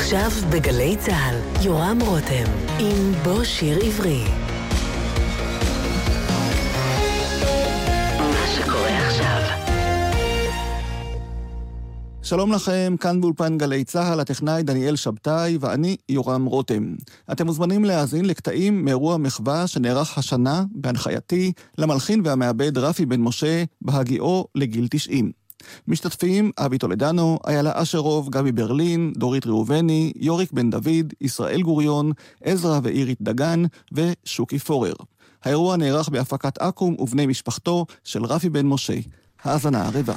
עכשיו בגלי צה"ל, יורם רותם, עם בוא שיר עברי. שלום לכם, כאן באולפן גלי צה"ל, הטכנאי דניאל שבתאי ואני יורם רותם. אתם מוזמנים להאזין לקטעים מאירוע מחווה שנערך השנה, בהנחייתי, למלחין והמעבד רפי בן משה, בהגיעו לגיל 90. משתתפים אבי טולדנו, איילה אשרוב, גבי ברלין, דורית ראובני, יוריק בן דוד, ישראל גוריון, עזרא ואירית דגן ושוקי פורר. האירוע נערך בהפקת אקו"ם ובני משפחתו של רפי בן משה. האזנה ערבה.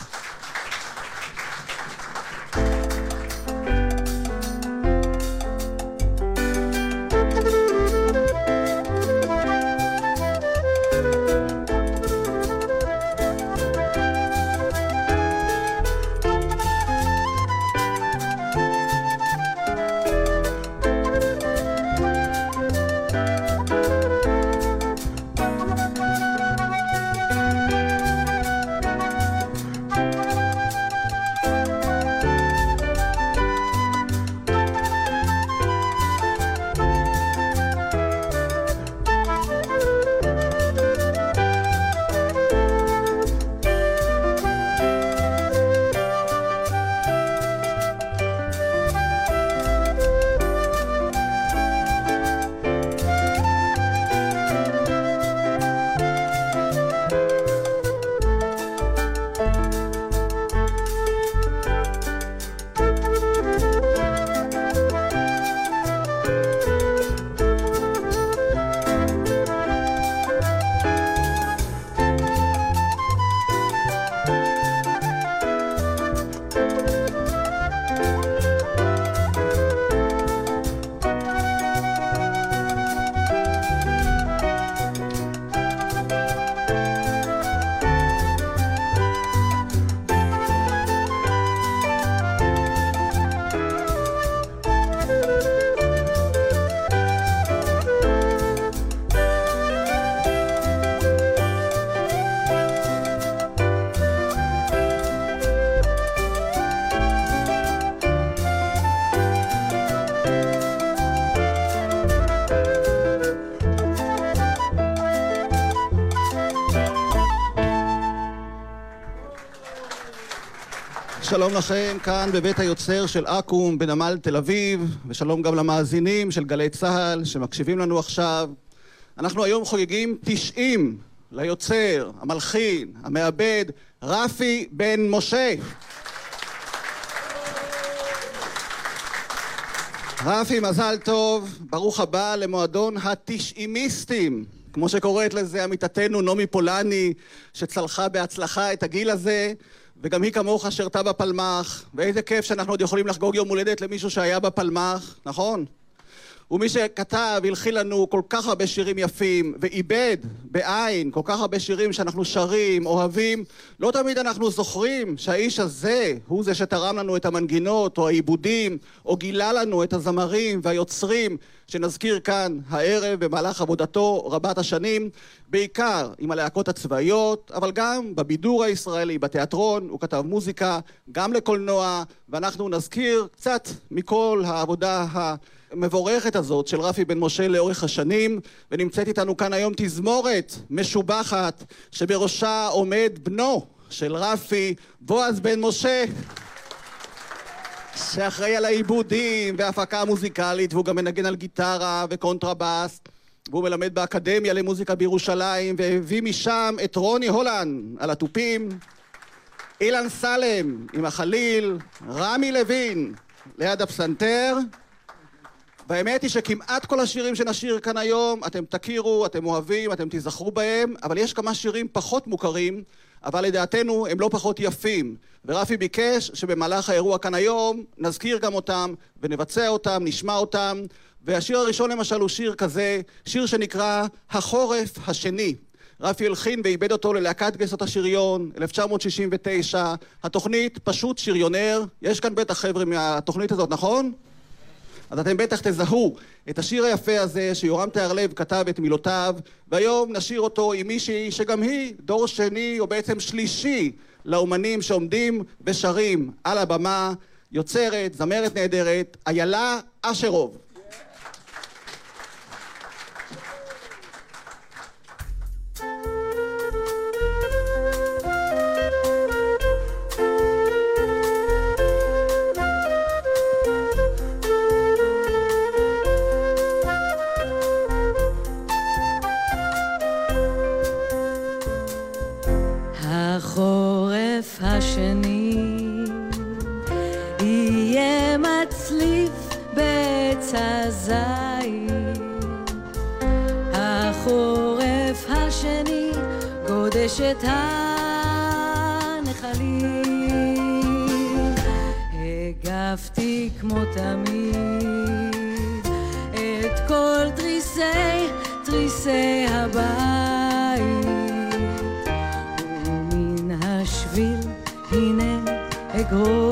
שלום לכם כאן בבית היוצר של אקו"ם בנמל תל אביב, ושלום גם למאזינים של גלי צה"ל שמקשיבים לנו עכשיו. אנחנו היום חוגגים 90 ליוצר, המלחין, המעבד, רפי בן משה. רפי, מזל טוב, ברוך הבא למועדון התשעימיסטים, כמו שקוראת לזה עמיתתנו נעמי פולני, שצלחה בהצלחה את הגיל הזה. וגם היא כמוך שירתה בפלמ"ח, ואיזה כיף שאנחנו עוד יכולים לחגוג יום הולדת למישהו שהיה בפלמ"ח, נכון? ומי שכתב, הלחין לנו כל כך הרבה שירים יפים, ואיבד בעין כל כך הרבה שירים שאנחנו שרים, אוהבים, לא תמיד אנחנו זוכרים שהאיש הזה הוא זה שתרם לנו את המנגינות, או העיבודים, או גילה לנו את הזמרים והיוצרים שנזכיר כאן הערב במהלך עבודתו רבת השנים, בעיקר עם הלהקות הצבאיות, אבל גם בבידור הישראלי, בתיאטרון, הוא כתב מוזיקה, גם לקולנוע, ואנחנו נזכיר קצת מכל העבודה ה... המבורכת הזאת של רפי בן משה לאורך השנים, ונמצאת איתנו כאן היום תזמורת משובחת שבראשה עומד בנו של רפי, בועז בן משה. שאחראי על העיבודים וההפקה המוזיקלית והוא גם מנגן על גיטרה וקונטרבאס והוא מלמד באקדמיה למוזיקה בירושלים והביא משם את רוני הולנד על התופים אילן סלם עם החליל רמי לוין ליד הפסנתר והאמת היא שכמעט כל השירים שנשיר כאן היום, אתם תכירו, אתם אוהבים, אתם תיזכרו בהם, אבל יש כמה שירים פחות מוכרים, אבל לדעתנו הם לא פחות יפים. ורפי ביקש שבמהלך האירוע כאן היום נזכיר גם אותם ונבצע אותם, נשמע אותם. והשיר הראשון למשל הוא שיר כזה, שיר שנקרא החורף השני. רפי הלחין ואיבד אותו ללהקת גייסות השריון, 1969. התוכנית פשוט שריונר. יש כאן בטח חבר'ה מהתוכנית הזאת, נכון? אז אתם בטח תזהו את השיר היפה הזה שיורם תיארלב כתב את מילותיו, והיום נשיר אותו עם מישהי שגם היא דור שני, או בעצם שלישי, לאומנים שעומדים ושרים על הבמה, יוצרת, זמרת נהדרת, איילה אשרוב. השני יהיה מצליף בעץ הזית. החורף השני גודש את הנחלים. הגבתי כמו תמיד את כל תריסי, תריסי הבית. go.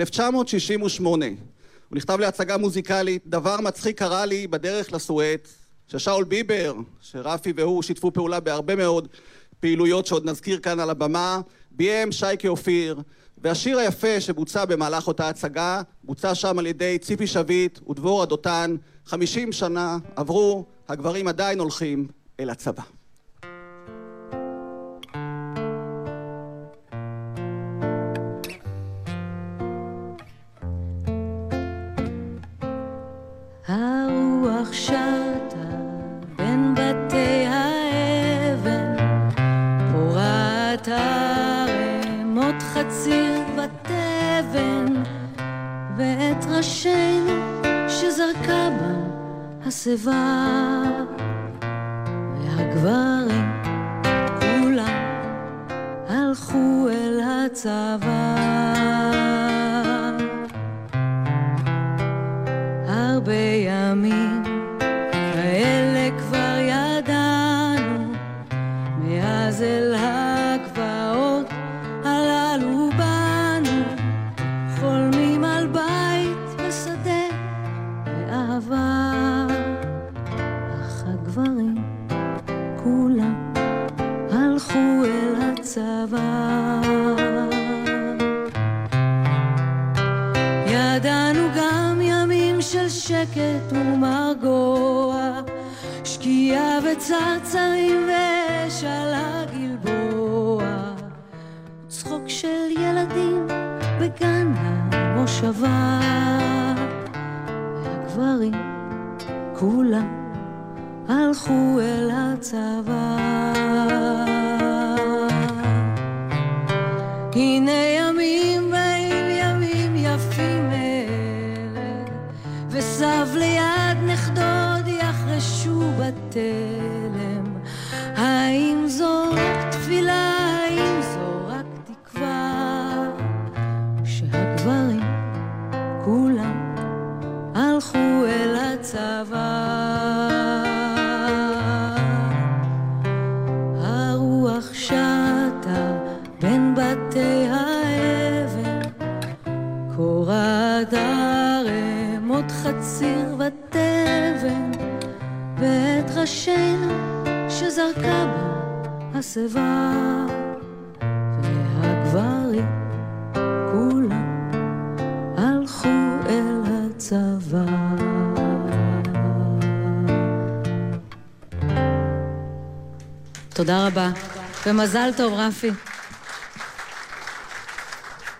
1968. הוא נכתב להצגה מוזיקלית, דבר מצחיק קרה לי בדרך לסואט, ששאול ביבר, שרפי והוא שיתפו פעולה בהרבה מאוד פעילויות שעוד נזכיר כאן על הבמה, ביים שייקה אופיר, והשיר היפה שבוצע במהלך אותה הצגה, בוצע שם על ידי ציפי שביט ודבורה דותן. 50 שנה עברו, הגברים עדיין הולכים אל הצבא. שטה בין בתי האבן, פורעת ערמות חציר בתבן, ואת ראשינו שזרקה בם השיבה, והגברים כולם הלכו אל הצבא. שקט ומרגוע שקיעה וצרצרים ואש על הגלבוע צחוק של ילדים בגן המושבה. והגברים כולם הלכו אל הצבא. הנה ימים בתלם האם זו רק תפילה, האם זו רק תקווה? שהגברים כולם הלכו אל הצבא ראשינו שזרקה בה השיבה והגברים כולם הלכו אל הצבא. תודה רבה ומזל טוב רפי.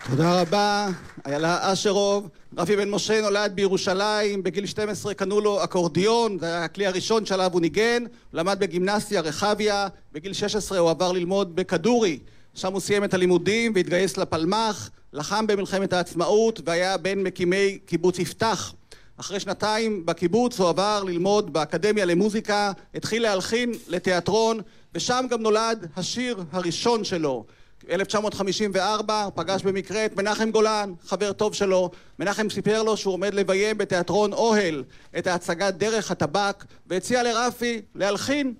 תודה רבה, איילה אשרוב. רפי בן משה נולד בירושלים, בגיל 12 קנו לו אקורדיון, זה היה הכלי הראשון שעליו הוא ניגן, הוא למד בגימנסיה רחביה, בגיל 16 הוא עבר ללמוד בכדורי, שם הוא סיים את הלימודים והתגייס לפלמ"ח, לחם במלחמת העצמאות והיה בין מקימי קיבוץ יפתח. אחרי שנתיים בקיבוץ הוא עבר ללמוד באקדמיה למוזיקה, התחיל להלחין לתיאטרון, ושם גם נולד השיר הראשון שלו. 1954 הוא פגש במקרה את מנחם גולן, חבר טוב שלו. מנחם סיפר לו שהוא עומד לביים בתיאטרון אוהל את ההצגה דרך הטבק, והציע לרפי להלחין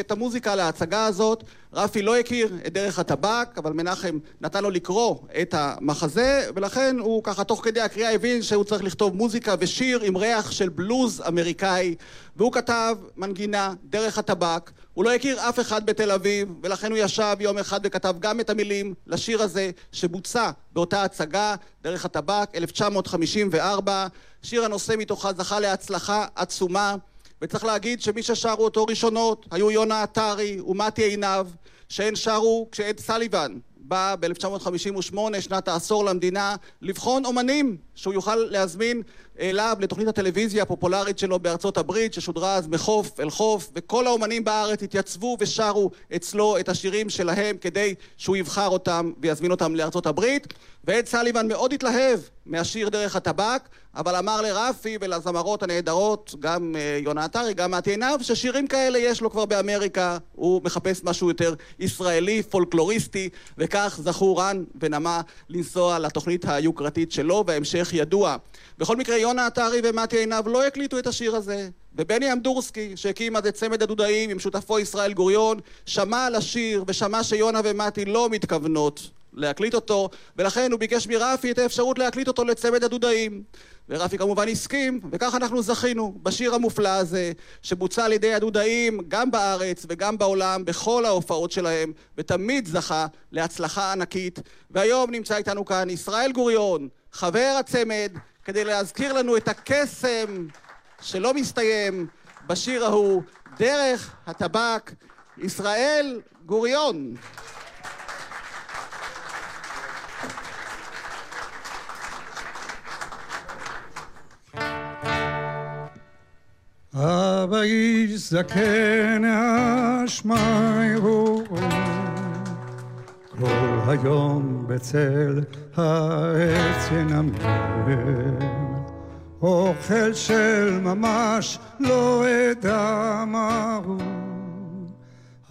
את המוזיקה להצגה הזאת. רפי לא הכיר את דרך הטבק, אבל מנחם נתן לו לקרוא את המחזה, ולכן הוא ככה תוך כדי הקריאה הבין שהוא צריך לכתוב מוזיקה ושיר עם ריח של בלוז אמריקאי, והוא כתב מנגינה דרך הטבק. הוא לא הכיר אף אחד בתל אביב, ולכן הוא ישב יום אחד וכתב גם את המילים לשיר הזה שבוצע באותה הצגה, דרך הטבק, 1954. שיר הנושא מתוכה זכה להצלחה עצומה. וצריך להגיד שמי ששרו אותו ראשונות היו יונה עטרי ומתי עינב שהן שרו כשאד סליבן בא ב-1958, שנת העשור למדינה, לבחון אומנים שהוא יוכל להזמין אליו לתוכנית הטלוויזיה הפופולרית שלו בארצות הברית ששודרה אז מחוף אל חוף וכל האומנים בארץ התייצבו ושרו אצלו את השירים שלהם כדי שהוא יבחר אותם ויזמין אותם לארצות הברית. ואד סליבן מאוד התלהב מהשיר דרך הטבק אבל אמר לרפי ולזמרות הנהדרות גם יונה עטרי גם מתי עינב ששירים כאלה יש לו כבר באמריקה. הוא מחפש משהו יותר ישראלי פולקלוריסטי וכך זכו רן ונמה לנסוע לתוכנית היוקרתית שלו וההמשך ידוע. בכל מקרה יונה עטרי ומתי עינב לא הקליטו את השיר הזה ובני אמדורסקי שהקים אז את צמד הדודאים עם שותפו ישראל גוריון שמע על השיר ושמע שיונה ומתי לא מתכוונות להקליט אותו ולכן הוא ביקש מרפי את האפשרות להקליט אותו לצמד הדודאים. ורפי כמובן הסכים וכך אנחנו זכינו בשיר המופלא הזה שבוצע על ידי הדודאים גם בארץ וגם בעולם בכל ההופעות שלהם ותמיד זכה להצלחה ענקית. והיום נמצא איתנו כאן ישראל גוריון חבר הצמד כדי להזכיר לנו את הקסם שלא מסתיים בשיר ההוא דרך הטבק ישראל גוריון אבא איש זקן אשמיירו כל היום בצל העץ ינמר אוכל של ממש לא אדע מהו.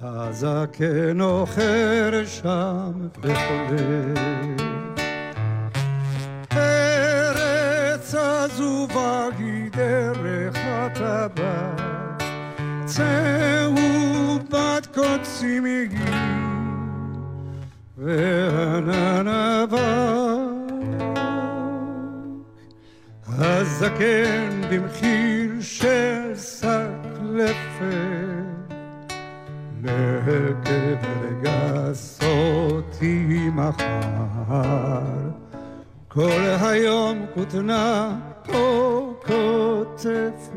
הזקן אוכל שם וחולה. ארץ עזובה היא דרך הטבעת, צהוב בת קוצים היא אבק. הזקן במחיר של שק לפת, לקבר גסותי מחר. כל היום כותנה או כותפת,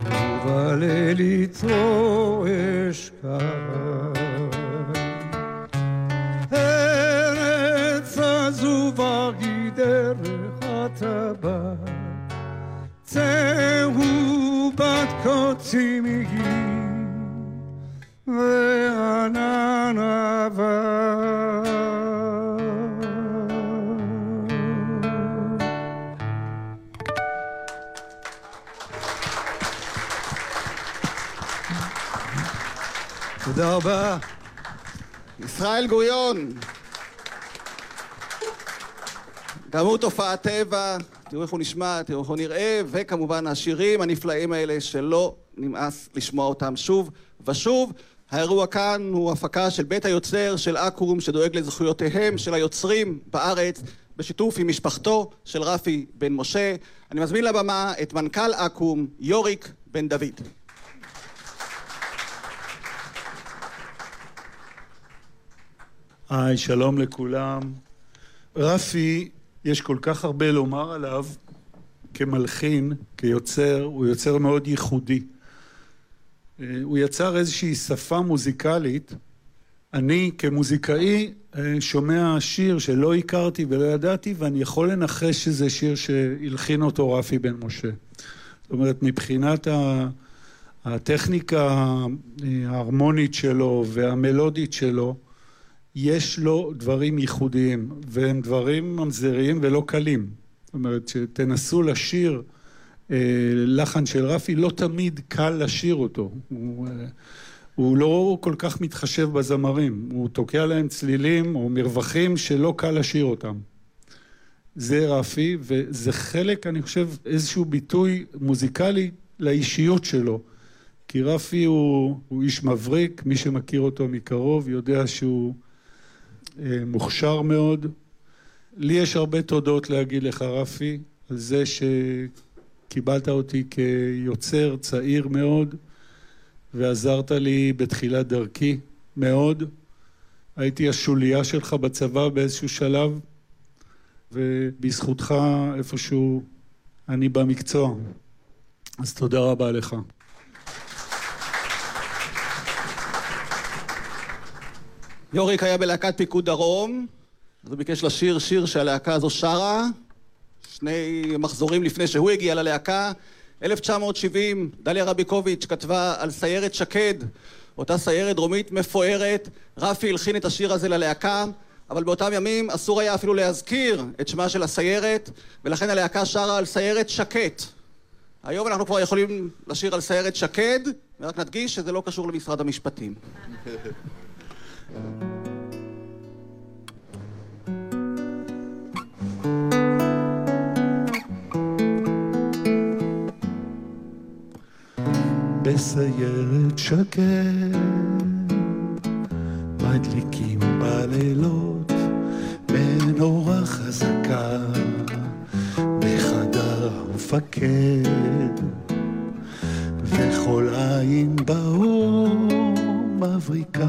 ובליל יתרו אשכח. היא דרך הטבעת, צהובת קוצים היא, וענן אבק. תודה רבה. ישראל גוריון. גם הוא תופעת טבע, תראו איך הוא נשמע, תראו איך הוא נראה, וכמובן השירים הנפלאים האלה שלא נמאס לשמוע אותם שוב ושוב. האירוע כאן הוא הפקה של בית היוצר של אקו"ם שדואג לזכויותיהם של היוצרים בארץ בשיתוף עם משפחתו של רפי בן משה. אני מזמין לבמה את מנכ"ל אקו"ם יוריק בן דוד. היי, שלום לכולם. רפי, יש כל כך הרבה לומר עליו כמלחין, כיוצר, הוא יוצר מאוד ייחודי. אה, הוא יצר איזושהי שפה מוזיקלית. אני כמוזיקאי אה, שומע שיר שלא הכרתי ולא ידעתי, ואני יכול לנחש שזה שיר שהלחין אותו רפי בן משה. זאת אומרת, מבחינת. הטכניקה ההרמונית שלו והמלודית שלו, יש לו דברים ייחודיים, והם דברים ממזריים ולא קלים. זאת אומרת, שתנסו לשיר אה, לחן של רפי, לא תמיד קל לשיר אותו. הוא, אה, הוא לא כל כך מתחשב בזמרים, הוא תוקע להם צלילים או מרווחים שלא קל לשיר אותם. זה רפי, וזה חלק, אני חושב, איזשהו ביטוי מוזיקלי לאישיות שלו. כי רפי הוא, הוא איש מבריק, מי שמכיר אותו מקרוב יודע שהוא מוכשר מאוד. לי יש הרבה תודות להגיד לך, רפי, על זה שקיבלת אותי כיוצר צעיר מאוד, ועזרת לי בתחילת דרכי מאוד. הייתי השוליה שלך בצבא באיזשהו שלב, ובזכותך איפשהו אני במקצוע. אז תודה רבה לך. יוריק היה בלהקת פיקוד דרום, אז הוא ביקש לשיר שיר שהלהקה הזו שרה, שני מחזורים לפני שהוא הגיע ללהקה. 1970, דליה רביקוביץ' כתבה על סיירת שקד, אותה סיירת דרומית מפוארת, רפי הלחין את השיר הזה ללהקה, אבל באותם ימים אסור היה אפילו להזכיר את שמה של הסיירת, ולכן הלהקה שרה על סיירת שקט. היום אנחנו כבר יכולים לשיר על סיירת שקד, ורק נדגיש שזה לא קשור למשרד המשפטים. בסיירת שקט, מדליקים בלילות מנורה חזקה בחדר המפקד, וכל עין באור מבריקה.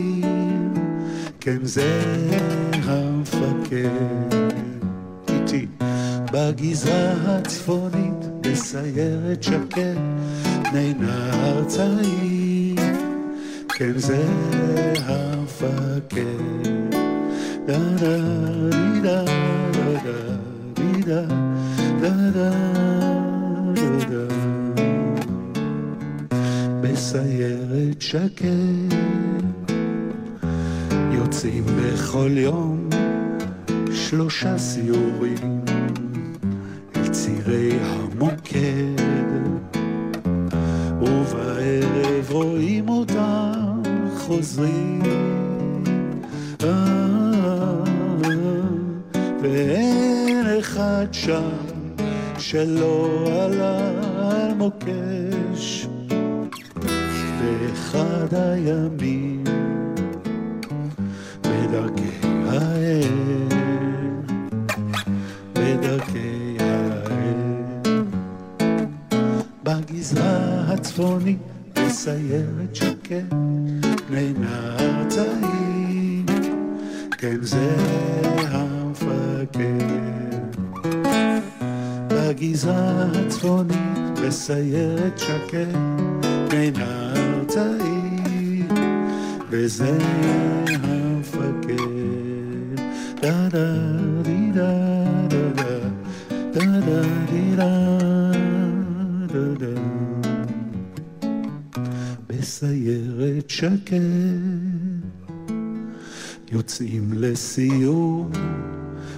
כן זה המפקד. איתי בגזרה הצפונית בסיירת שקד, בני נער צעיר, כן זה המפקד. דה דה דה דה דה דה דה בסיירת שקט יוצאים בכל יום שלושה סיורים אל צירי המוקד ובערב רואים אותם חוזרים. ואין אחד שם שלא עלה על מוקש. באחד הימים בדרכי האל, בדרכי האל. בגזרה הצפונית בסיירת שקט, בני נער צעיר, כן זה המפקד. בגזרה הצפונית בסיירת שקט, בני נער צעיר, וזה המפקד. בסיירת שקט יוצאים לסיור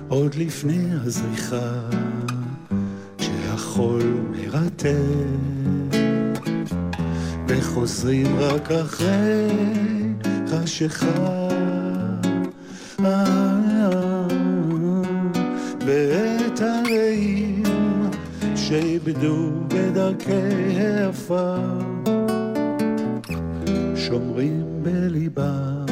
עוד לפני הזריחה כשהחול מרטט וחוזרים רק אחרי חשיכה ואת הרעים שאיבדו בדרכי העפר שומרים בליבם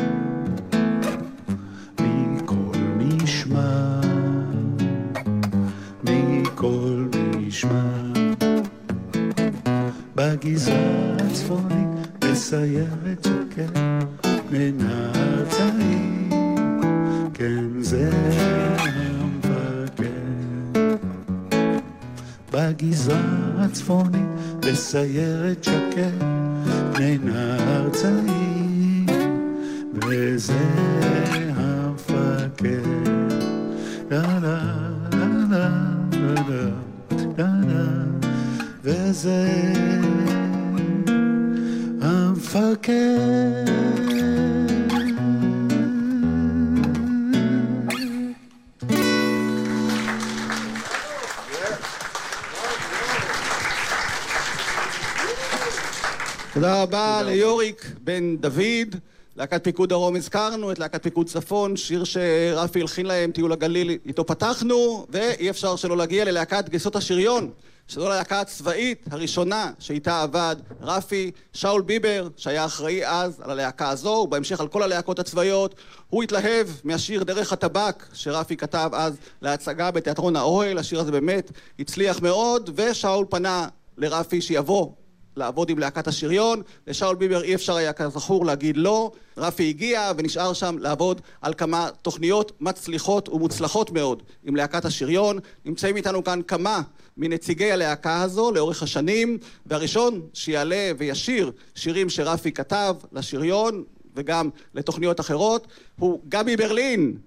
דוד. להקת פיקוד דרום הזכרנו, את להקת פיקוד צפון, שיר שרפי הלחין להם, טיול הגליל, איתו פתחנו, ואי אפשר שלא להגיע ללהקת גייסות השריון, שזו הלהקה הצבאית הראשונה שאיתה עבד רפי, שאול ביבר, שהיה אחראי אז על הלהקה הזו, ובהמשך על כל הלהקות הצבאיות. הוא התלהב מהשיר דרך הטבק, שרפי כתב אז להצגה בתיאטרון האוהל, השיר הזה באמת הצליח מאוד, ושאול פנה לרפי שיבוא לעבוד עם להקת השריון, לשאול ביבר אי אפשר היה כזכור להגיד לא, רפי הגיע ונשאר שם לעבוד על כמה תוכניות מצליחות ומוצלחות מאוד עם להקת השריון. נמצאים איתנו כאן כמה מנציגי הלהקה הזו לאורך השנים, והראשון שיעלה וישיר שירים שרפי כתב לשריון וגם לתוכניות אחרות הוא גבי ברלין.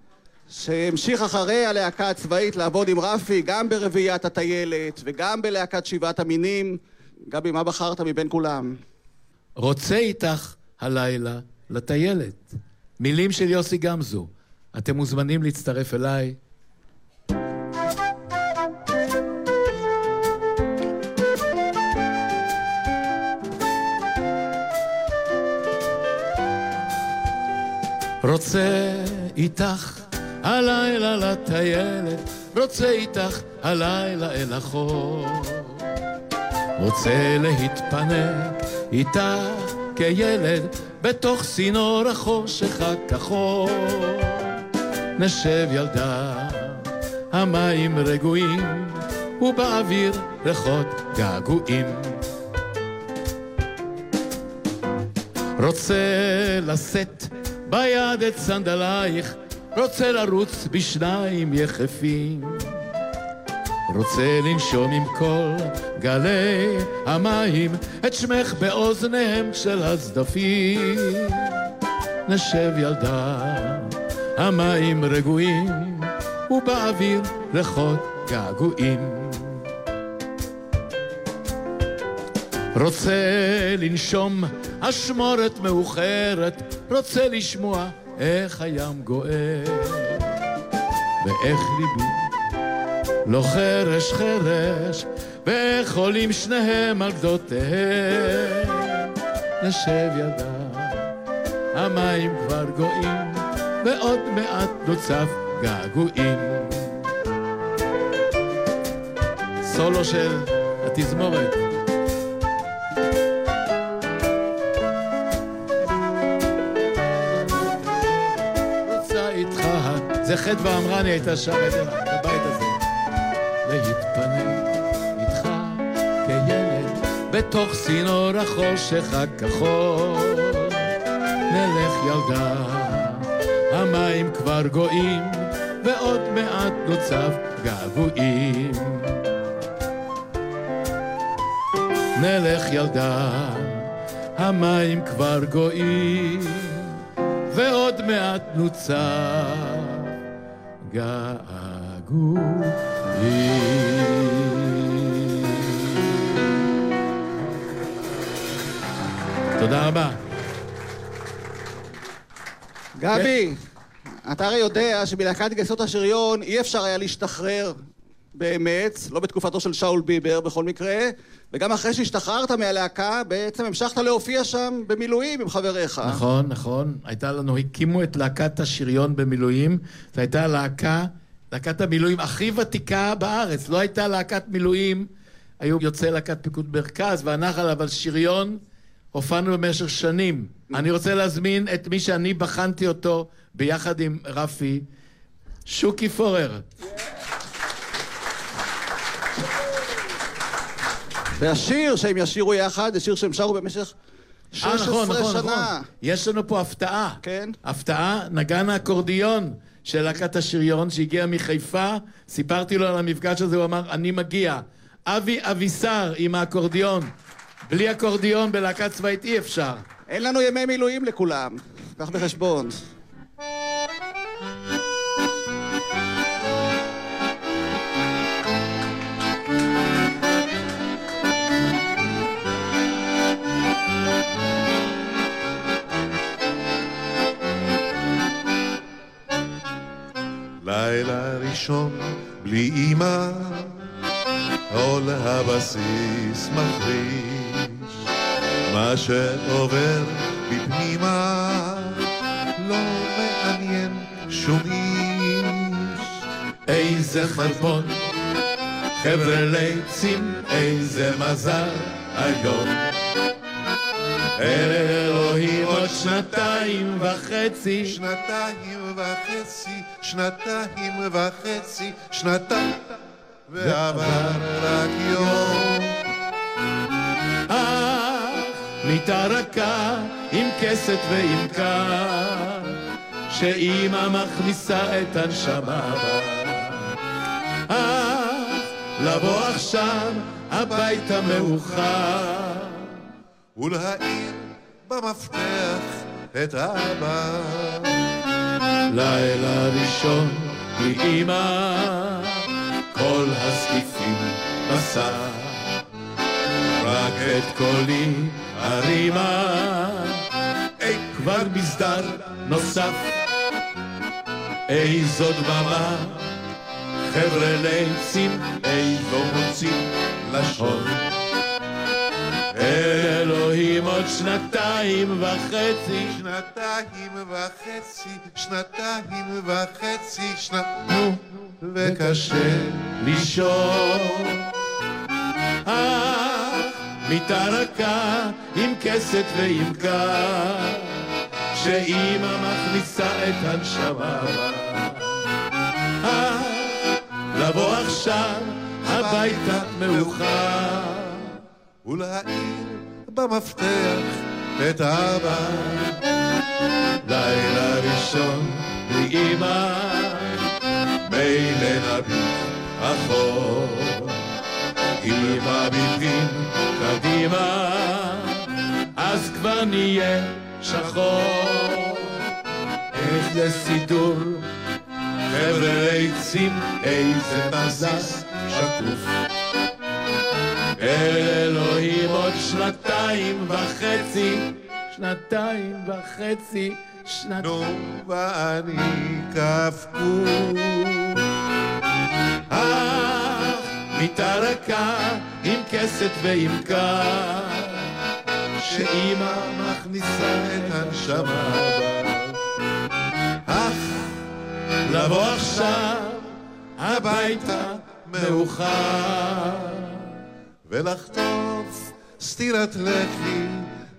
שהמשיך אחרי הלהקה הצבאית לעבוד עם רפי גם ברביעיית הטיילת וגם בלהקת שבעת המינים. גבי, מה בחרת מבין כולם? רוצה איתך הלילה לטיילת. מילים של יוסי גמזו. אתם מוזמנים להצטרף אליי. רוצה איתך הלילה לטיילת, רוצה איתך הלילה אל החור. רוצה להתפנק איתה כילד בתוך צינור החושך הכחול. נשב ילדה, המים רגועים, ובאוויר ריחות געגועים. רוצה לשאת ביד את סנדלייך, רוצה לרוץ בשניים יחפים. רוצה לנשום עם כל גלי המים את שמך באוזניהם של הצדפים. נשב ילדה, המים רגועים, ובאוויר ריחות געגועים. רוצה לנשום אשמורת מאוחרת, רוצה לשמוע איך הים גוער, ואיך ליבי לא חרש חרש, ואיך עולים שניהם על גדותיהם. נשב ידה, המים כבר גואים, ועוד מעט נוצף געגועים. סולו של התזמורת. רוצה איתך, זה חטא ואמרני הייתה בבית הזה. בתוך צינור החושך הכחול. נלך ילדה, המים כבר גואים, ועוד מעט נוצב געגועים. נלך ילדה, המים כבר גואים, ועוד מעט נוצב געגועים. תודה רבה. גבי, אתה הרי יודע שבלהקת גייסות השריון אי אפשר היה להשתחרר באמת, לא בתקופתו של שאול ביבר בכל מקרה, וגם אחרי שהשתחררת מהלהקה, בעצם המשכת להופיע שם במילואים עם חבריך. נכון, נכון. הייתה לנו, הקימו את להקת השריון במילואים, זו הייתה להקה, להקת המילואים הכי ותיקה בארץ. לא הייתה להקת מילואים, היו יוצאי להקת פיקוד מרכז והנחל, אבל שריון הופענו במשך שנים. אני רוצה להזמין את מי שאני בחנתי אותו ביחד עם רפי, שוקי פורר. והשיר שהם ישירו יחד, זה שיר שהם שרו במשך 16 אה, נכון, נכון, שנה. נכון. יש לנו פה הפתעה. כן. הפתעה, נגן האקורדיון של להקת השריון שהגיע מחיפה. סיפרתי לו על המפגש הזה, הוא אמר, אני מגיע. אבי אבישר עם האקורדיון. בלי אקורדיון בלהקה צבאית אי אפשר. אין לנו ימי מילואים לכולם, קח בחשבון. לילה ראשון בלי אמא, עול הבסיס מחריש, מה שעובר בפנימה לא מעניין שום איש. איזה חלבון, חבר'ה ליצים, איזה מזל היום. אלוהים עוד שנתיים וחצי, שנתיים וחצי, שנתיים וחצי, שנתיים, ועבר רק יום. מיטה רכה עם כסת ועם קר, שאימא מכניסה את הנשמה בה. לבוא עכשיו הביתה מאוחר, ולהאיר במפתח את אבא. לילה ראשון בלי אימא, כל הסעיפים בשר. רק את קולי הרימה, אי כבר מסדר נוסף, איזו דממה, חבר'ה ליצים, איזו מוציא לשון. אלוהים עוד שנתיים וחצי, שנתיים וחצי, שנתיים וחצי, שנתיים וקשה לישון. מיטה רכה עם כסת ועם קר, שאימא מכניסה את הנשמה. אך לבוא עכשיו הביתה מאוחר. ולהאיר במפתח את אבא. לילה ראשון בלי אמא, מילא נביט אחור. אם מביטים קדימה, אז כבר נהיה שחור. איך לסידור חבל עצים, איזה מזס שקוף. אלוהים עוד שנתיים וחצי, שנתיים וחצי, שנתיים. נו, ואני קפקוף. מיטה רכה עם כסת ועם קר, שאימא מכניסה את הנשמה אך לבוא עכשיו הביתה מאוחר. ולחטוף סטירת לחי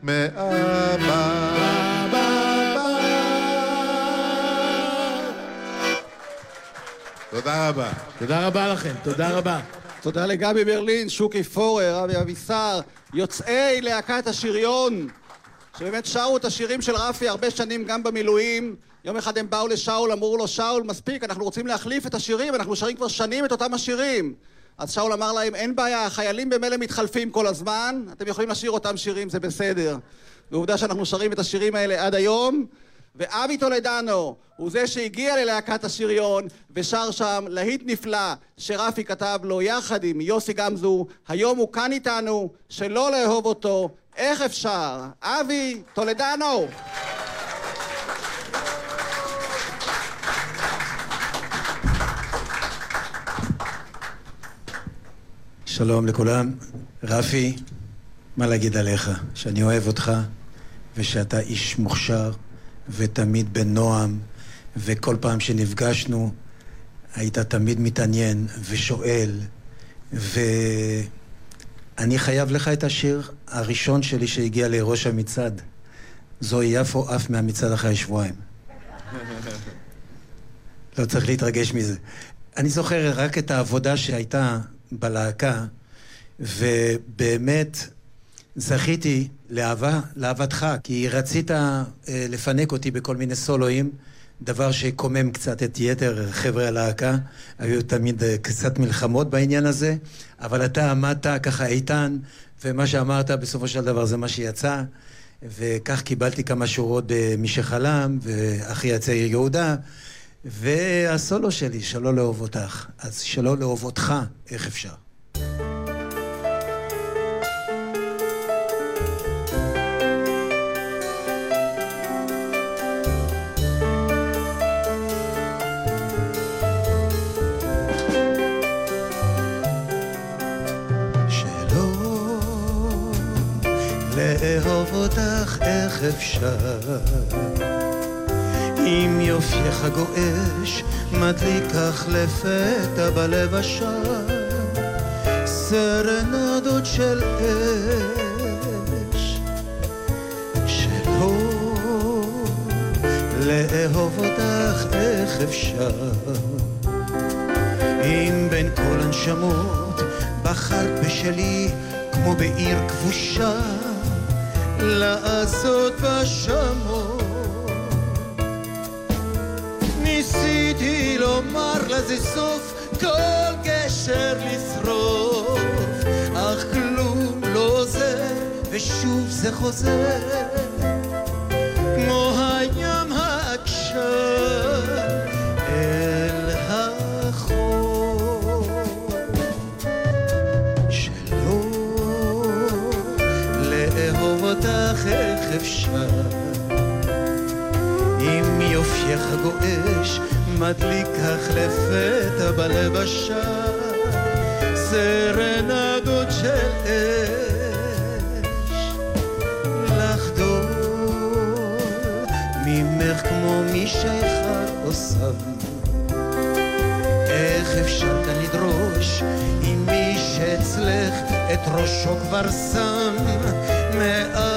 מאבא. תודה רבה. תודה רבה לכם, תודה רבה. תודה לגבי ברלין, שוקי פורר, אבי אבישר, יוצאי להקת השריון, שבאמת שרו את השירים של רפי הרבה שנים גם במילואים. יום אחד הם באו לשאול, אמרו לו, שאול, מספיק, אנחנו רוצים להחליף את השירים, אנחנו שרים כבר שנים את אותם השירים. אז שאול אמר להם, אין בעיה, החיילים במילא מתחלפים כל הזמן, אתם יכולים לשיר אותם שירים, זה בסדר. ועובדה שאנחנו שרים את השירים האלה עד היום, ואבי טולדנו הוא זה שהגיע ללהקת השריון ושר שם להיט נפלא שרפי כתב לו יחד עם יוסי גמזו, היום הוא כאן איתנו, שלא לאהוב אותו, איך אפשר? אבי טולדנו! שלום לכולם. רפי, מה להגיד עליך? שאני אוהב אותך, ושאתה איש מוכשר, ותמיד בנועם, וכל פעם שנפגשנו, היית תמיד מתעניין ושואל, ואני חייב לך את השיר הראשון שלי שהגיע לראש המצעד. זוהי יפו עף מהמצעד אחרי שבועיים. לא צריך להתרגש מזה. אני זוכר רק את העבודה שהייתה בלהקה, ובאמת זכיתי לאהבה, לאהבתך, כי רצית אה, לפנק אותי בכל מיני סולואים, דבר שקומם קצת את יתר חבר'ה הלהקה. היו תמיד אה, קצת מלחמות בעניין הזה, אבל אתה עמדת ככה איתן, ומה שאמרת בסופו של דבר זה מה שיצא. וכך קיבלתי כמה שורות במי שחלם, ואחי הצעיר יהודה, והסולו שלי, שלא לאהוב אותך. אז שלא לאהוב אותך, איך אפשר? אפשר? אם יופייך גועש, מדליק לפתע בלב השער, סרנדות של אש. שלא לאהוב אותך, איך אפשר? אם בין כל הנשמות בחרת בשלי כמו בעיר כבושה לעשות בשמות ניסיתי לומר לזה סוף כל גשר לשרוף. אך כלום לא עוזר ושוב זה חוזר אם יופייך גועש מדליק כך לפתע בלב השער סרנדות של אש. לחדור ממך כמו משייכה או סם איך אפשר כאן לדרוש אם מי שאצלך את ראשו כבר שם מעבר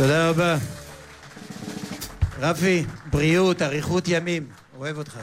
תודה רבה. רפי, בריאות, אריכות ימים. אוהב אותך.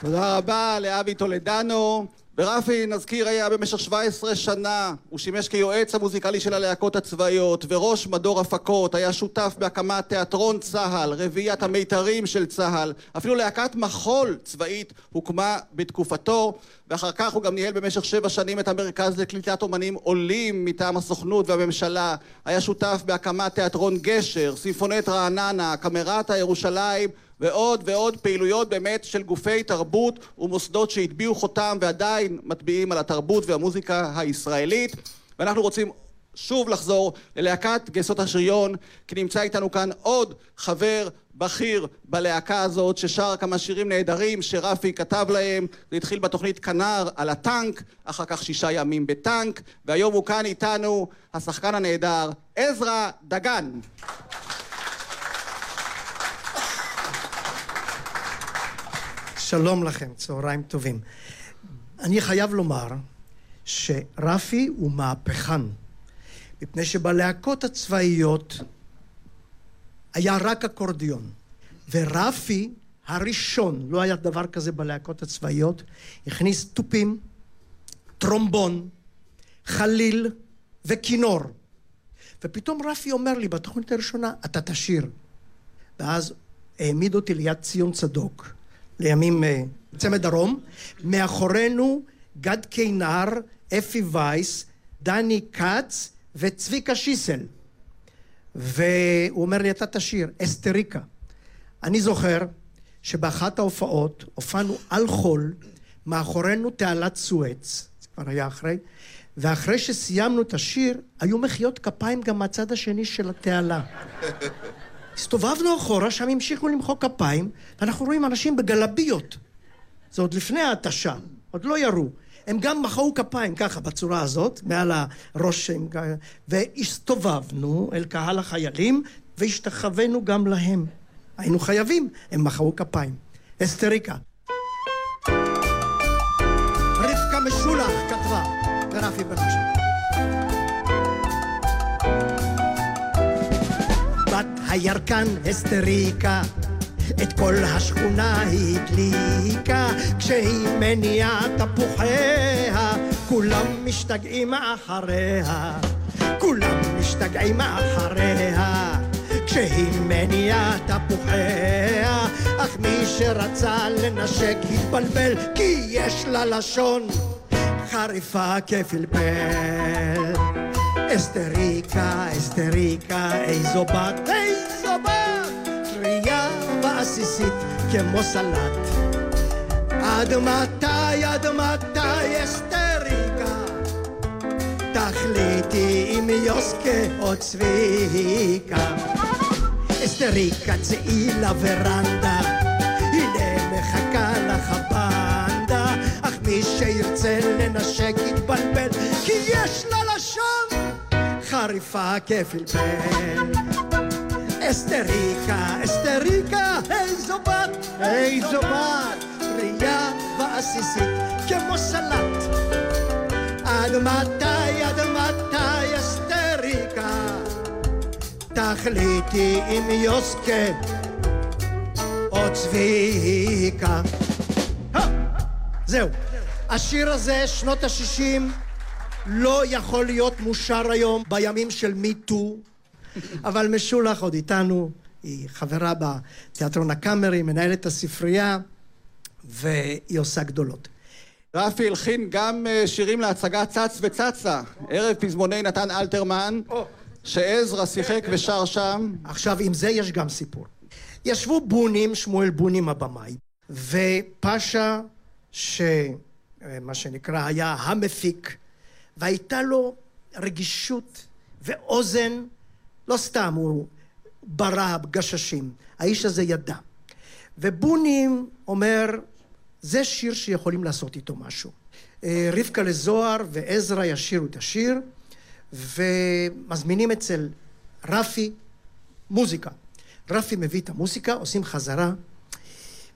תודה רבה לאבי טולדנו. ורפי, נזכיר, היה במשך 17 שנה, הוא שימש כיועץ המוזיקלי של הלהקות הצבאיות וראש מדור הפקות, היה שותף בהקמת תיאטרון צה"ל, רביעיית המיתרים של צה"ל, אפילו להקת מחול צבאית הוקמה בתקופתו, ואחר כך הוא גם ניהל במשך שבע שנים את המרכז לקליטת אומנים עולים מטעם הסוכנות והממשלה, היה שותף בהקמת תיאטרון גשר, סימפונט רעננה, קמרטה ירושלים ועוד ועוד פעילויות באמת של גופי תרבות ומוסדות שהטביעו חותם ועדיין מטביעים על התרבות והמוזיקה הישראלית. ואנחנו רוצים שוב לחזור ללהקת גייסות השריון כי נמצא איתנו כאן עוד חבר בכיר בלהקה הזאת ששר כמה שירים נהדרים שרפי כתב להם. זה התחיל בתוכנית כנר על הטנק אחר כך שישה ימים בטנק והיום הוא כאן איתנו השחקן הנהדר עזרא דגן שלום לכם, צהריים טובים. אני חייב לומר שרפי הוא מהפכן, מפני שבלהקות הצבאיות היה רק אקורדיון, ורפי הראשון, לא היה דבר כזה בלהקות הצבאיות, הכניס תופים, טרומבון, חליל וכינור. ופתאום רפי אומר לי בתוכנית הראשונה, אתה תשיר. ואז העמיד אותי ליד ציון צדוק. לימים אה, צמד דרום, מאחורינו גד קינר, אפי וייס, דני כץ וצביקה שיסל. והוא אומר לי, אתה תשיר, אסתריקה. אני זוכר שבאחת ההופעות הופענו על חול, מאחורינו תעלת סואץ, זה כבר היה אחרי, ואחרי שסיימנו את השיר, היו מחיאות כפיים גם מהצד השני של התעלה. הסתובבנו אחורה, שם המשיכו למחוא כפיים, ואנחנו רואים אנשים בגלביות. זה עוד לפני ההתשה, עוד לא ירו. הם גם מחאו כפיים ככה, בצורה הזאת, מעל הראש, והסתובבנו אל קהל החיילים, והשתחווינו גם להם. היינו חייבים, הם מחאו כפיים. אסתריקה. רבקה משולח כתבה, ורפי. בת הירקן אסתריקה את כל השכונה הדליקה. כשהיא מניעה תפוחיה כולם משתגעים אחריה. כולם משתגעים אחריה. כשהיא מניעה תפוחיה אך מי שרצה לנשק התבלבל כי יש לה לשון חריפה כפלפל אסתריקה, אסתריקה, איזו בת, איזו בת, טריה ועסיסית כמו סלט. עד מתי, עד מתי, אסתריקה? תחליטי אם יוסקה או צביקה. אסתריקה, צאי לוורנדה, הנה מחכה לך הבנדה, אך מי שירצה לנשק יתבלבל, כי יש לה חריפה כפלפל. אסתריקה, אסתריקה, איזו בת, איזו בת, טריה ועסיסית כמו סלט. עד מתי, עד מתי, אסתריקה? תחליטי אם יוסקה או צביקה. זהו. השיר הזה, שנות ה-60, לא יכול להיות מושר היום בימים של מיטו, אבל משולח עוד איתנו, היא חברה בתיאטרון הקאמרי, מנהלת הספרייה, והיא עושה גדולות. רפי הלחין גם אה, שירים להצגה צץ וצצה, ערב פזמוני נתן אלתרמן, שעזרא שיחק ושר שם. עכשיו, עם זה יש גם סיפור. ישבו בונים, שמואל בונים הבמאי, ופאשה, שמה שנקרא היה המפיק, והייתה לו רגישות ואוזן, לא סתם, הוא ברא גששים. האיש הזה ידע. ובונים אומר, זה שיר שיכולים לעשות איתו משהו. אה, רבקה לזוהר ועזרא ישירו את השיר, ומזמינים אצל רפי מוזיקה. רפי מביא את המוזיקה, עושים חזרה,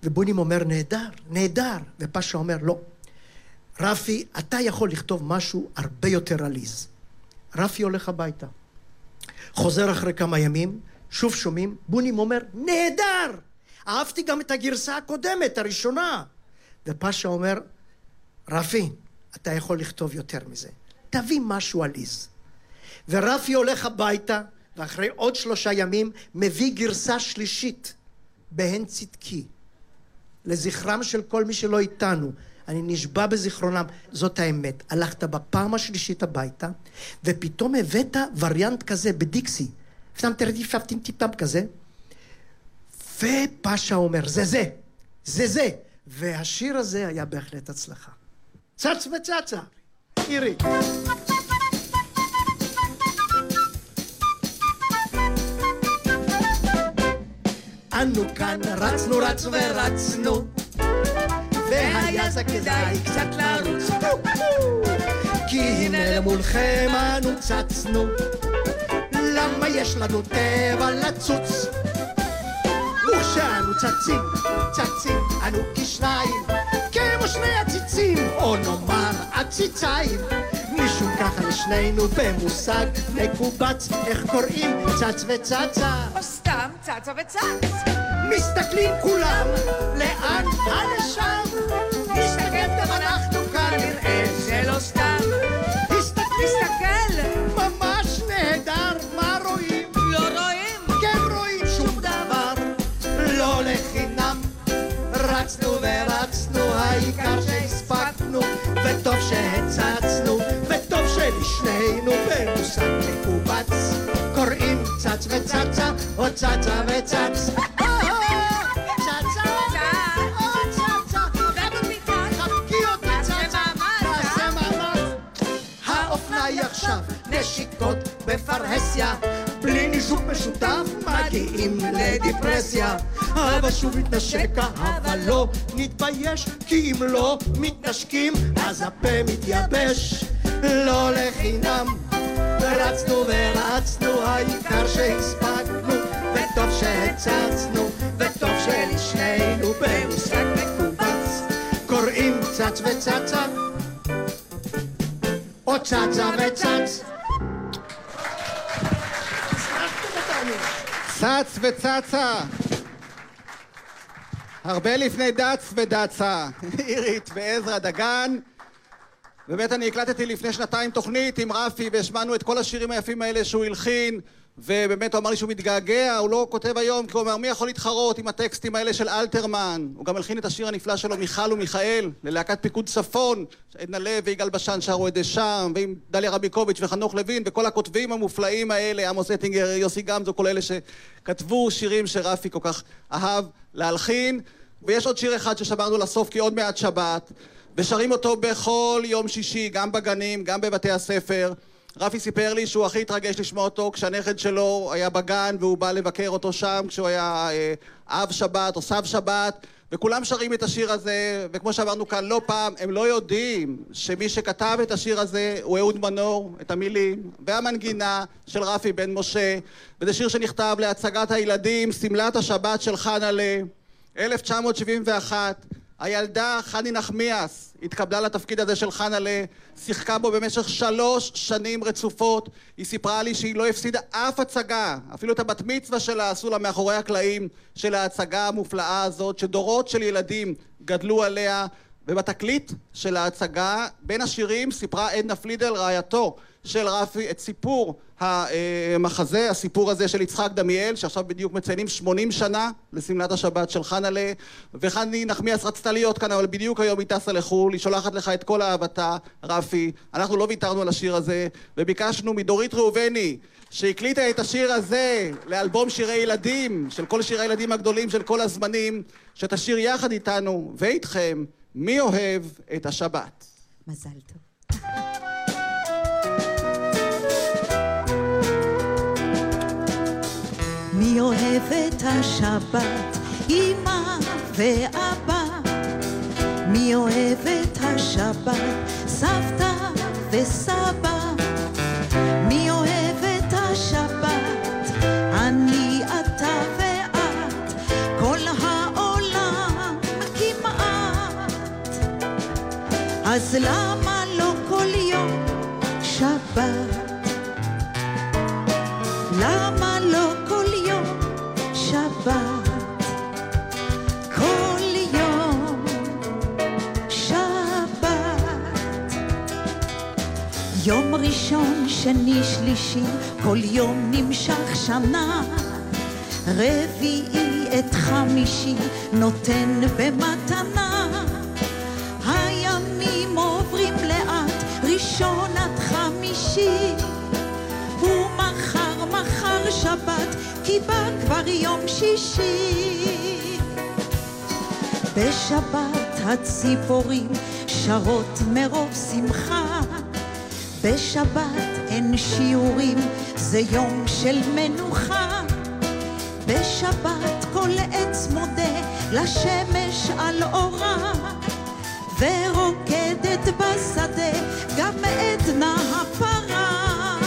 ובונים אומר נהדר, נהדר, ופאשה אומר לא. רפי, אתה יכול לכתוב משהו הרבה יותר עליז. רפי הולך הביתה. חוזר אחרי כמה ימים, שוב שומעים, בונים אומר, נהדר! אהבתי גם את הגרסה הקודמת, הראשונה. ופאשה אומר, רפי, אתה יכול לכתוב יותר מזה. תביא משהו עליז. ורפי הולך הביתה, ואחרי עוד שלושה ימים מביא גרסה שלישית, בהן צדקי. לזכרם של כל מי שלא איתנו, אני נשבע בזיכרונם, זאת האמת. הלכת בפעם השלישית הביתה, ופתאום הבאת וריאנט כזה בדיקסי. טיפם כזה, ופאשה אומר, זה זה, זה זה. והשיר הזה היה בהחלט הצלחה. צץ וצצה, אירי. אנו כאן רצנו רצנו ורצנו והיה זה כדאי קצת לרוץ כי הנה למולכם אנו צצנו. למה יש לנו טבע לצוץ? וכשאנו צצים, צצים אנו כשניים. כמו שני עציצים או נאמר עציציים. משום ככה לשנינו במושג מקובץ. איך קוראים? צץ וצצה. או סתם צצה וצץ. מסתכלים כולם לאן הנשם נסתכל גם אנחנו כאן נראה שלא סתם. הסתכל תסתכל, ממש נהדר מה רואים? לא רואים. כן רואים שום דבר לא לחינם. רצנו ורצנו העיקר שהספקנו וטוב שהצצנו וטוב שלשנינו במושג מקובץ. קוראים צץ וצצה או צצה וצץ מגיעים לדיפרסיה. אבל שוב מתנשק אבל לא נתבייש כי אם לא מתנשקים אז הפה מתייבש. לא לחינם רצנו ורצנו העיקר שהספקנו וטוב שהצצנו וטוב שלשנינו במושג מקובץ. קוראים צץ וצצה או צצה וצץ צץ וצצה. הרבה לפני דץ ודצה. אירית ועזרא דגן. באמת אני הקלטתי לפני שנתיים תוכנית עם רפי והשמענו את כל השירים היפים האלה שהוא הלחין ובאמת הוא אמר לי שהוא מתגעגע, הוא לא כותב היום כי הוא אומר מי יכול להתחרות עם הטקסטים האלה של אלתרמן? הוא גם הלחין את השיר הנפלא שלו מיכל ומיכאל ללהקת פיקוד צפון עדנה לב ויגאל בשן שרו את זה שם ועם דליה רביקוביץ' וחנוך לוין וכל הכותבים המופלאים האלה עמוס אטינגר, יוסי גמזו, כל אלה שכתבו שירים שרפי כל כך אהב להלחין. ויש עוד שיר אחד ששמרנו לסוף כי עוד מעט שבת ושרים אותו בכל יום שישי, גם בגנים, גם בבתי הספר. רפי סיפר לי שהוא הכי התרגש לשמוע אותו כשהנכד שלו היה בגן והוא בא לבקר אותו שם כשהוא היה אה, אב שבת או סב שבת וכולם שרים את השיר הזה וכמו שאמרנו כאן לא פעם הם לא יודעים שמי שכתב את השיר הזה הוא אהוד מנור את המילים והמנגינה של רפי בן משה וזה שיר שנכתב להצגת הילדים שמלת השבת של חנה'לה 1971 הילדה חני נחמיאס התקבלה לתפקיד הזה של חנה'לה, שיחקה בו במשך שלוש שנים רצופות. היא סיפרה לי שהיא לא הפסידה אף הצגה, אפילו את הבת מצווה שלה עשו לה מאחורי הקלעים של ההצגה המופלאה הזאת, שדורות של ילדים גדלו עליה. ובתקליט של ההצגה, בין השירים סיפרה עדנה פלידל, רעייתו של רפי, את סיפור המחזה, הסיפור הזה של יצחק דמיאל, שעכשיו בדיוק מציינים 80 שנה לשמלת השבת של חנה'לה, וחני נחמיאס רצתה להיות כאן, אבל בדיוק היום היא טסה לחו"ל, היא שולחת לך את כל אהבתה, רפי. אנחנו לא ויתרנו על השיר הזה, וביקשנו מדורית ראובני, שהקליטה את השיר הזה לאלבום שירי ילדים, של כל שירי הילדים הגדולים של כל הזמנים, שתשיר יחד איתנו ואיתכם, מי אוהב את השבת. מזל טוב. מי אוהב את השבת, אמא ואבא? מי אוהב את השבת? סבתא וסבא. מי אוהב את השבת? אני, אתה ואת. כל העולם כמעט. אז למה שני, שלישי, כל יום נמשך שנה. רביעי את חמישי נותן במתנה. הימים עוברים לאט, ראשון עד חמישי. ומחר, מחר שבת, כי בא כבר יום שישי. בשבת הציפורים שרות מרוב שמחה. בשבת אין שיעורים, זה יום של מנוחה. בשבת כל עץ מודה לשמש על אורה, ורוקדת בשדה גם עדנה הפרה.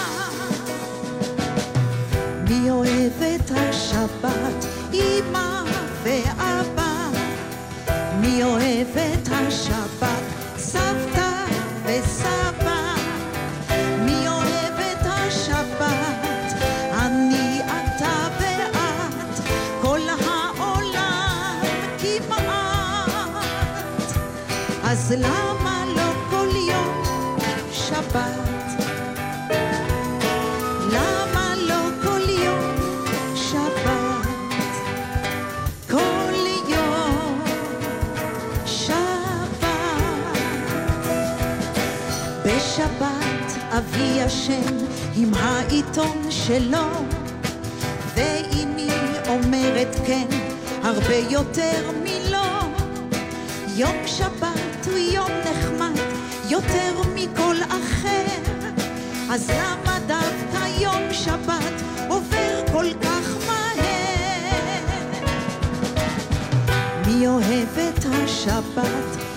מי אוהב את השבת? אמא ואבא. מי אוהב את השבת? אז למה לא כל יום שבת? למה לא כל יום שבת? כל יום שבת. בשבת אבי ישן עם העיתון שלו, ואימי אומרת כן הרבה יותר מלא. יום שבת יום נחמד יותר מכל אחר, אז למה דווקא יום שבת עובר כל כך מהר? מי אוהב את השבת?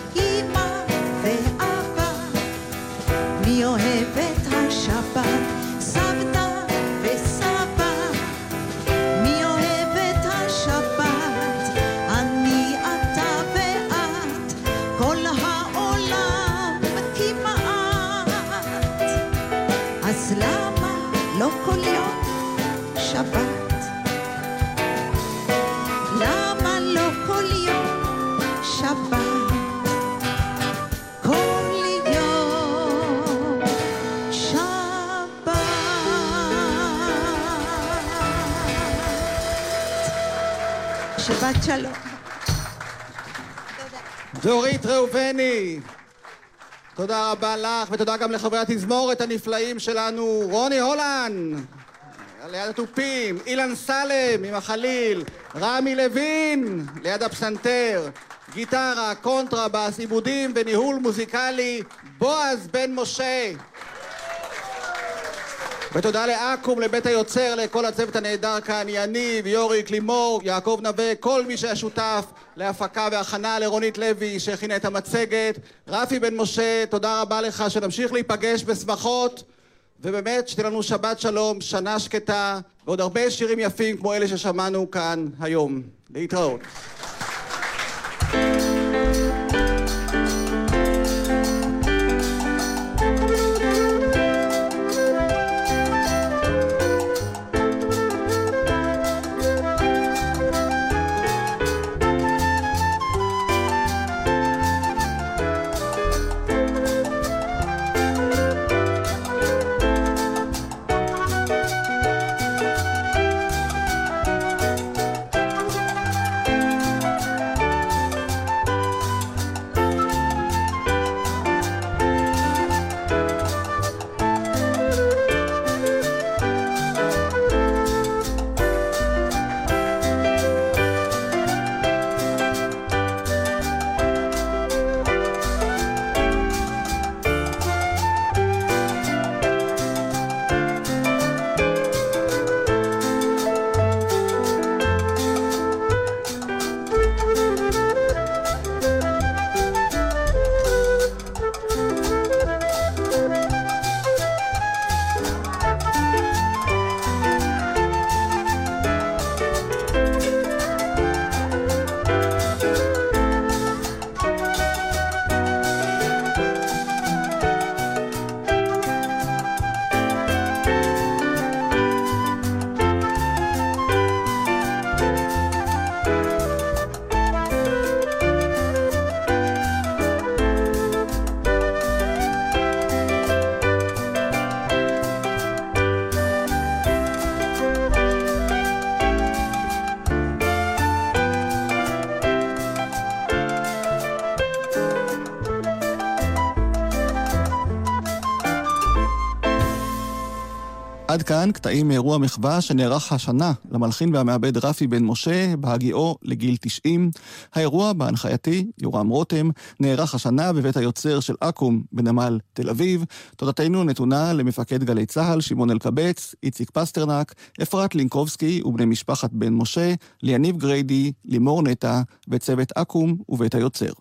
שבת. שלום. דורית ראובני, תודה רבה לך, ותודה גם לחברי התזמורת הנפלאים שלנו, רוני הולנד, ליד התופים, אילן סלם עם החליל, רמי לוין, ליד הפסנתר, גיטרה, קונטרבאס, עיבודים וניהול מוזיקלי, בועז בן משה. ותודה לאקו"ם, לבית היוצר, לכל הצוות הנהדר כאן, יניב, יוריק, לימור, יעקב נווה, כל מי שהיה שותף להפקה והכנה, לרונית לוי שהכינה את המצגת, רפי בן משה, תודה רבה לך, שנמשיך להיפגש בשמחות, ובאמת שתהיה לנו שבת שלום, שנה שקטה, ועוד הרבה שירים יפים כמו אלה ששמענו כאן היום. להתראות. עד כאן קטעים מאירוע מחווה שנערך השנה למלחין והמעבד רפי בן משה בהגיעו לגיל 90. האירוע בהנחייתי, יורם רותם, נערך השנה בבית היוצר של אקו"ם בנמל תל אביב. תודתנו נתונה למפקד גלי צה"ל, שמעון אלקבץ, איציק פסטרנק, אפרת לינקובסקי ובני משפחת בן משה, ליניב גריידי, לימור נטע וצוות אקו"ם ובית היוצר.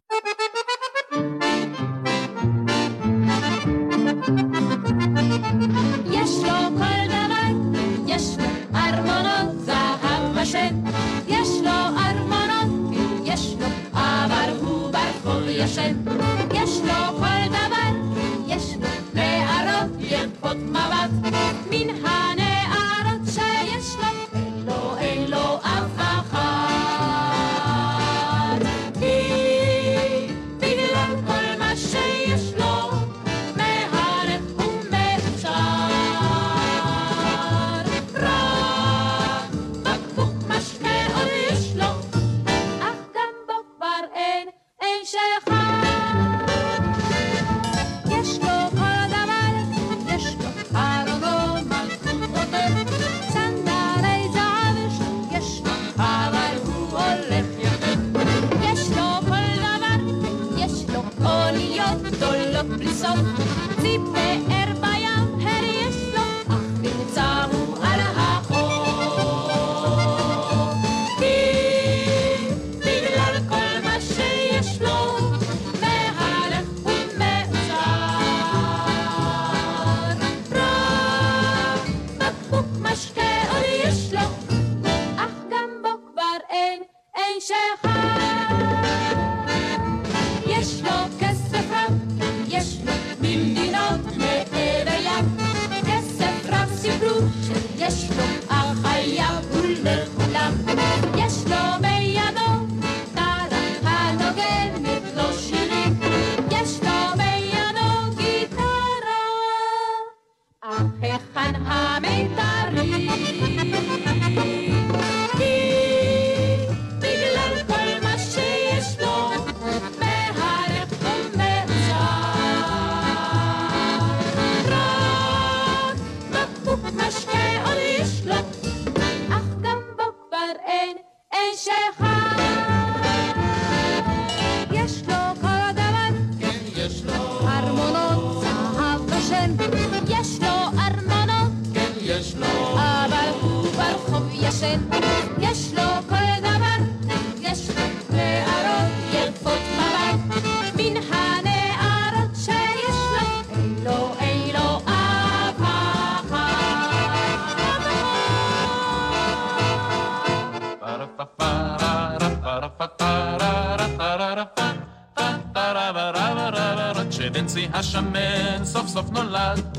השמן סוף סוף נולד,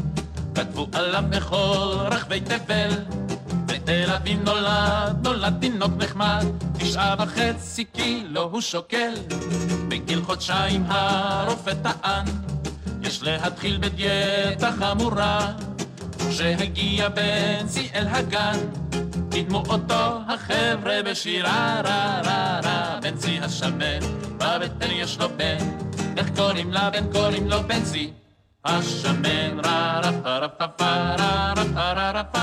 כתבו עליו בכל רחבי תבל. בתל אביב נולד, נולד תינוק נחמד, תשעה וחצי קילו הוא שוקל. בגיל חודשיים הרופא טען, יש להתחיל בדיאטה חמורה. כשהגיע בנצי אל הגן, קידמו אותו החבר'ה בשירה רה רה רה. בנצי השמן, בבטן יש לו בן, איך קוראים לבן? קוראים לו בנצי. השמן רה פה רה רה פה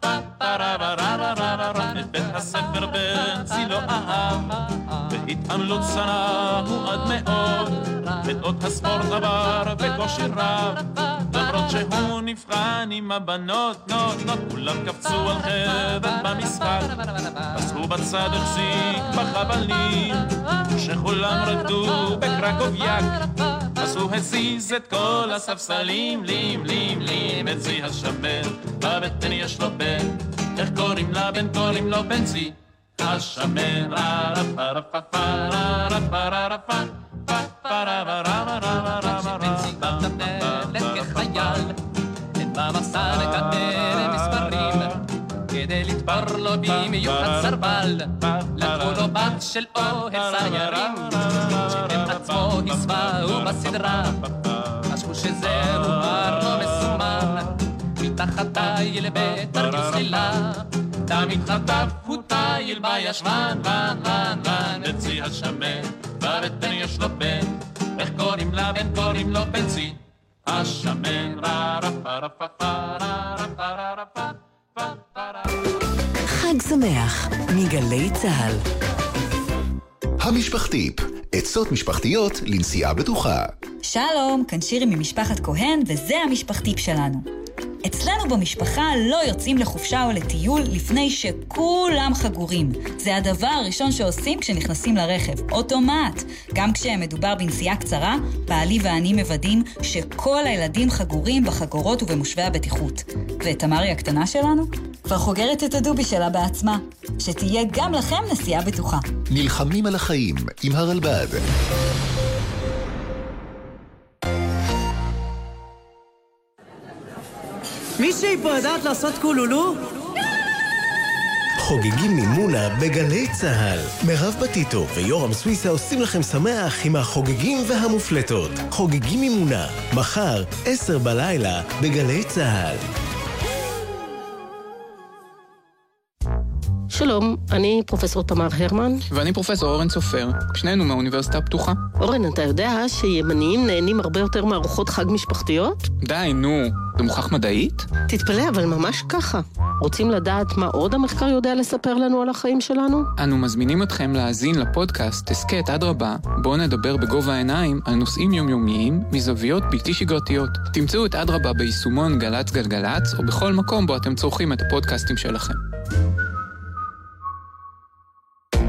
פה פה רה רה רה רה רה רה רה את בית הספר בנצי לא אהב בהתעמלות שנא הוא עד מאוד את אות עבר בקושי רב למרות שהוא נבחן עם הבנות נות נות כולם קפצו על חבל במשחק אז הוא בצד החזיק בחבלים שכולם רקדו בקרקוביאק אז הוא הזיז את כל הספסלים, לים, לים, לים, בנצי השמן, בבטן יש לו בן, איך קוראים לבן? קוראים לו בנצי השמן, רה רה פה רה פה במסע לקדם מספרים, כדי לתפור לו במיוחד סרבל, לקחו לו בת של אוהל סיירים, שאת עצמו הסווהו בסדרה, חשבו שזהו לא מסומן, מתחת תיל בתרגיל צלילה, תמיד חטף הוא תיל בישבן, ון, ון, ון, בנצי השמן, בבטן יש לו בן, איך קוראים לבן? קוראים לו בנצי השמן, רה רה פה רה פה פה רה רה פה רה רה פה חג שמח מגלי צה"ל. המשפחתיפ, עצות משפחתיות לנסיעה בטוחה. שלום, כאן שירי ממשפחת כהן, וזה המשפחתיפ שלנו. אצלנו במשפחה לא יוצאים לחופשה או לטיול לפני שכולם חגורים. זה הדבר הראשון שעושים כשנכנסים לרכב, אוטומט. גם כשמדובר בנסיעה קצרה, בעלי ואני מוודאים שכל הילדים חגורים בחגורות ובמושבי הבטיחות. ואת תמרי הקטנה שלנו? כבר חוגרת את הדובי שלה בעצמה. שתהיה גם לכם נסיעה בטוחה. נלחמים על החיים עם הרלב"ד. מישהי פה יודעת לעשות קולולו? חוגגים מימונה בגלי צה"ל. מירב בטיטו ויורם סוויסה עושים לכם שמח עם החוגגים והמופלטות. חוגגים מימונה, מחר, עשר בלילה, בגלי צה"ל. שלום, אני פרופסור תמר הרמן. ואני פרופסור אורן סופר, שנינו מהאוניברסיטה הפתוחה. אורן, אתה יודע שימניים נהנים הרבה יותר מארוחות חג משפחתיות? די, נו, זה מוכח מדעית? תתפלא, אבל ממש ככה. רוצים לדעת מה עוד המחקר יודע לספר לנו על החיים שלנו? אנו מזמינים אתכם להאזין לפודקאסט הסכת אדרבה, בו נדבר בגובה העיניים על נושאים יומיומיים מזוויות בלתי שגרתיות. תמצאו את אדרבה ביישומון גל"צ גלגלצ, או בכל מקום בו אתם צורכים את הפודקאסטים שלכם.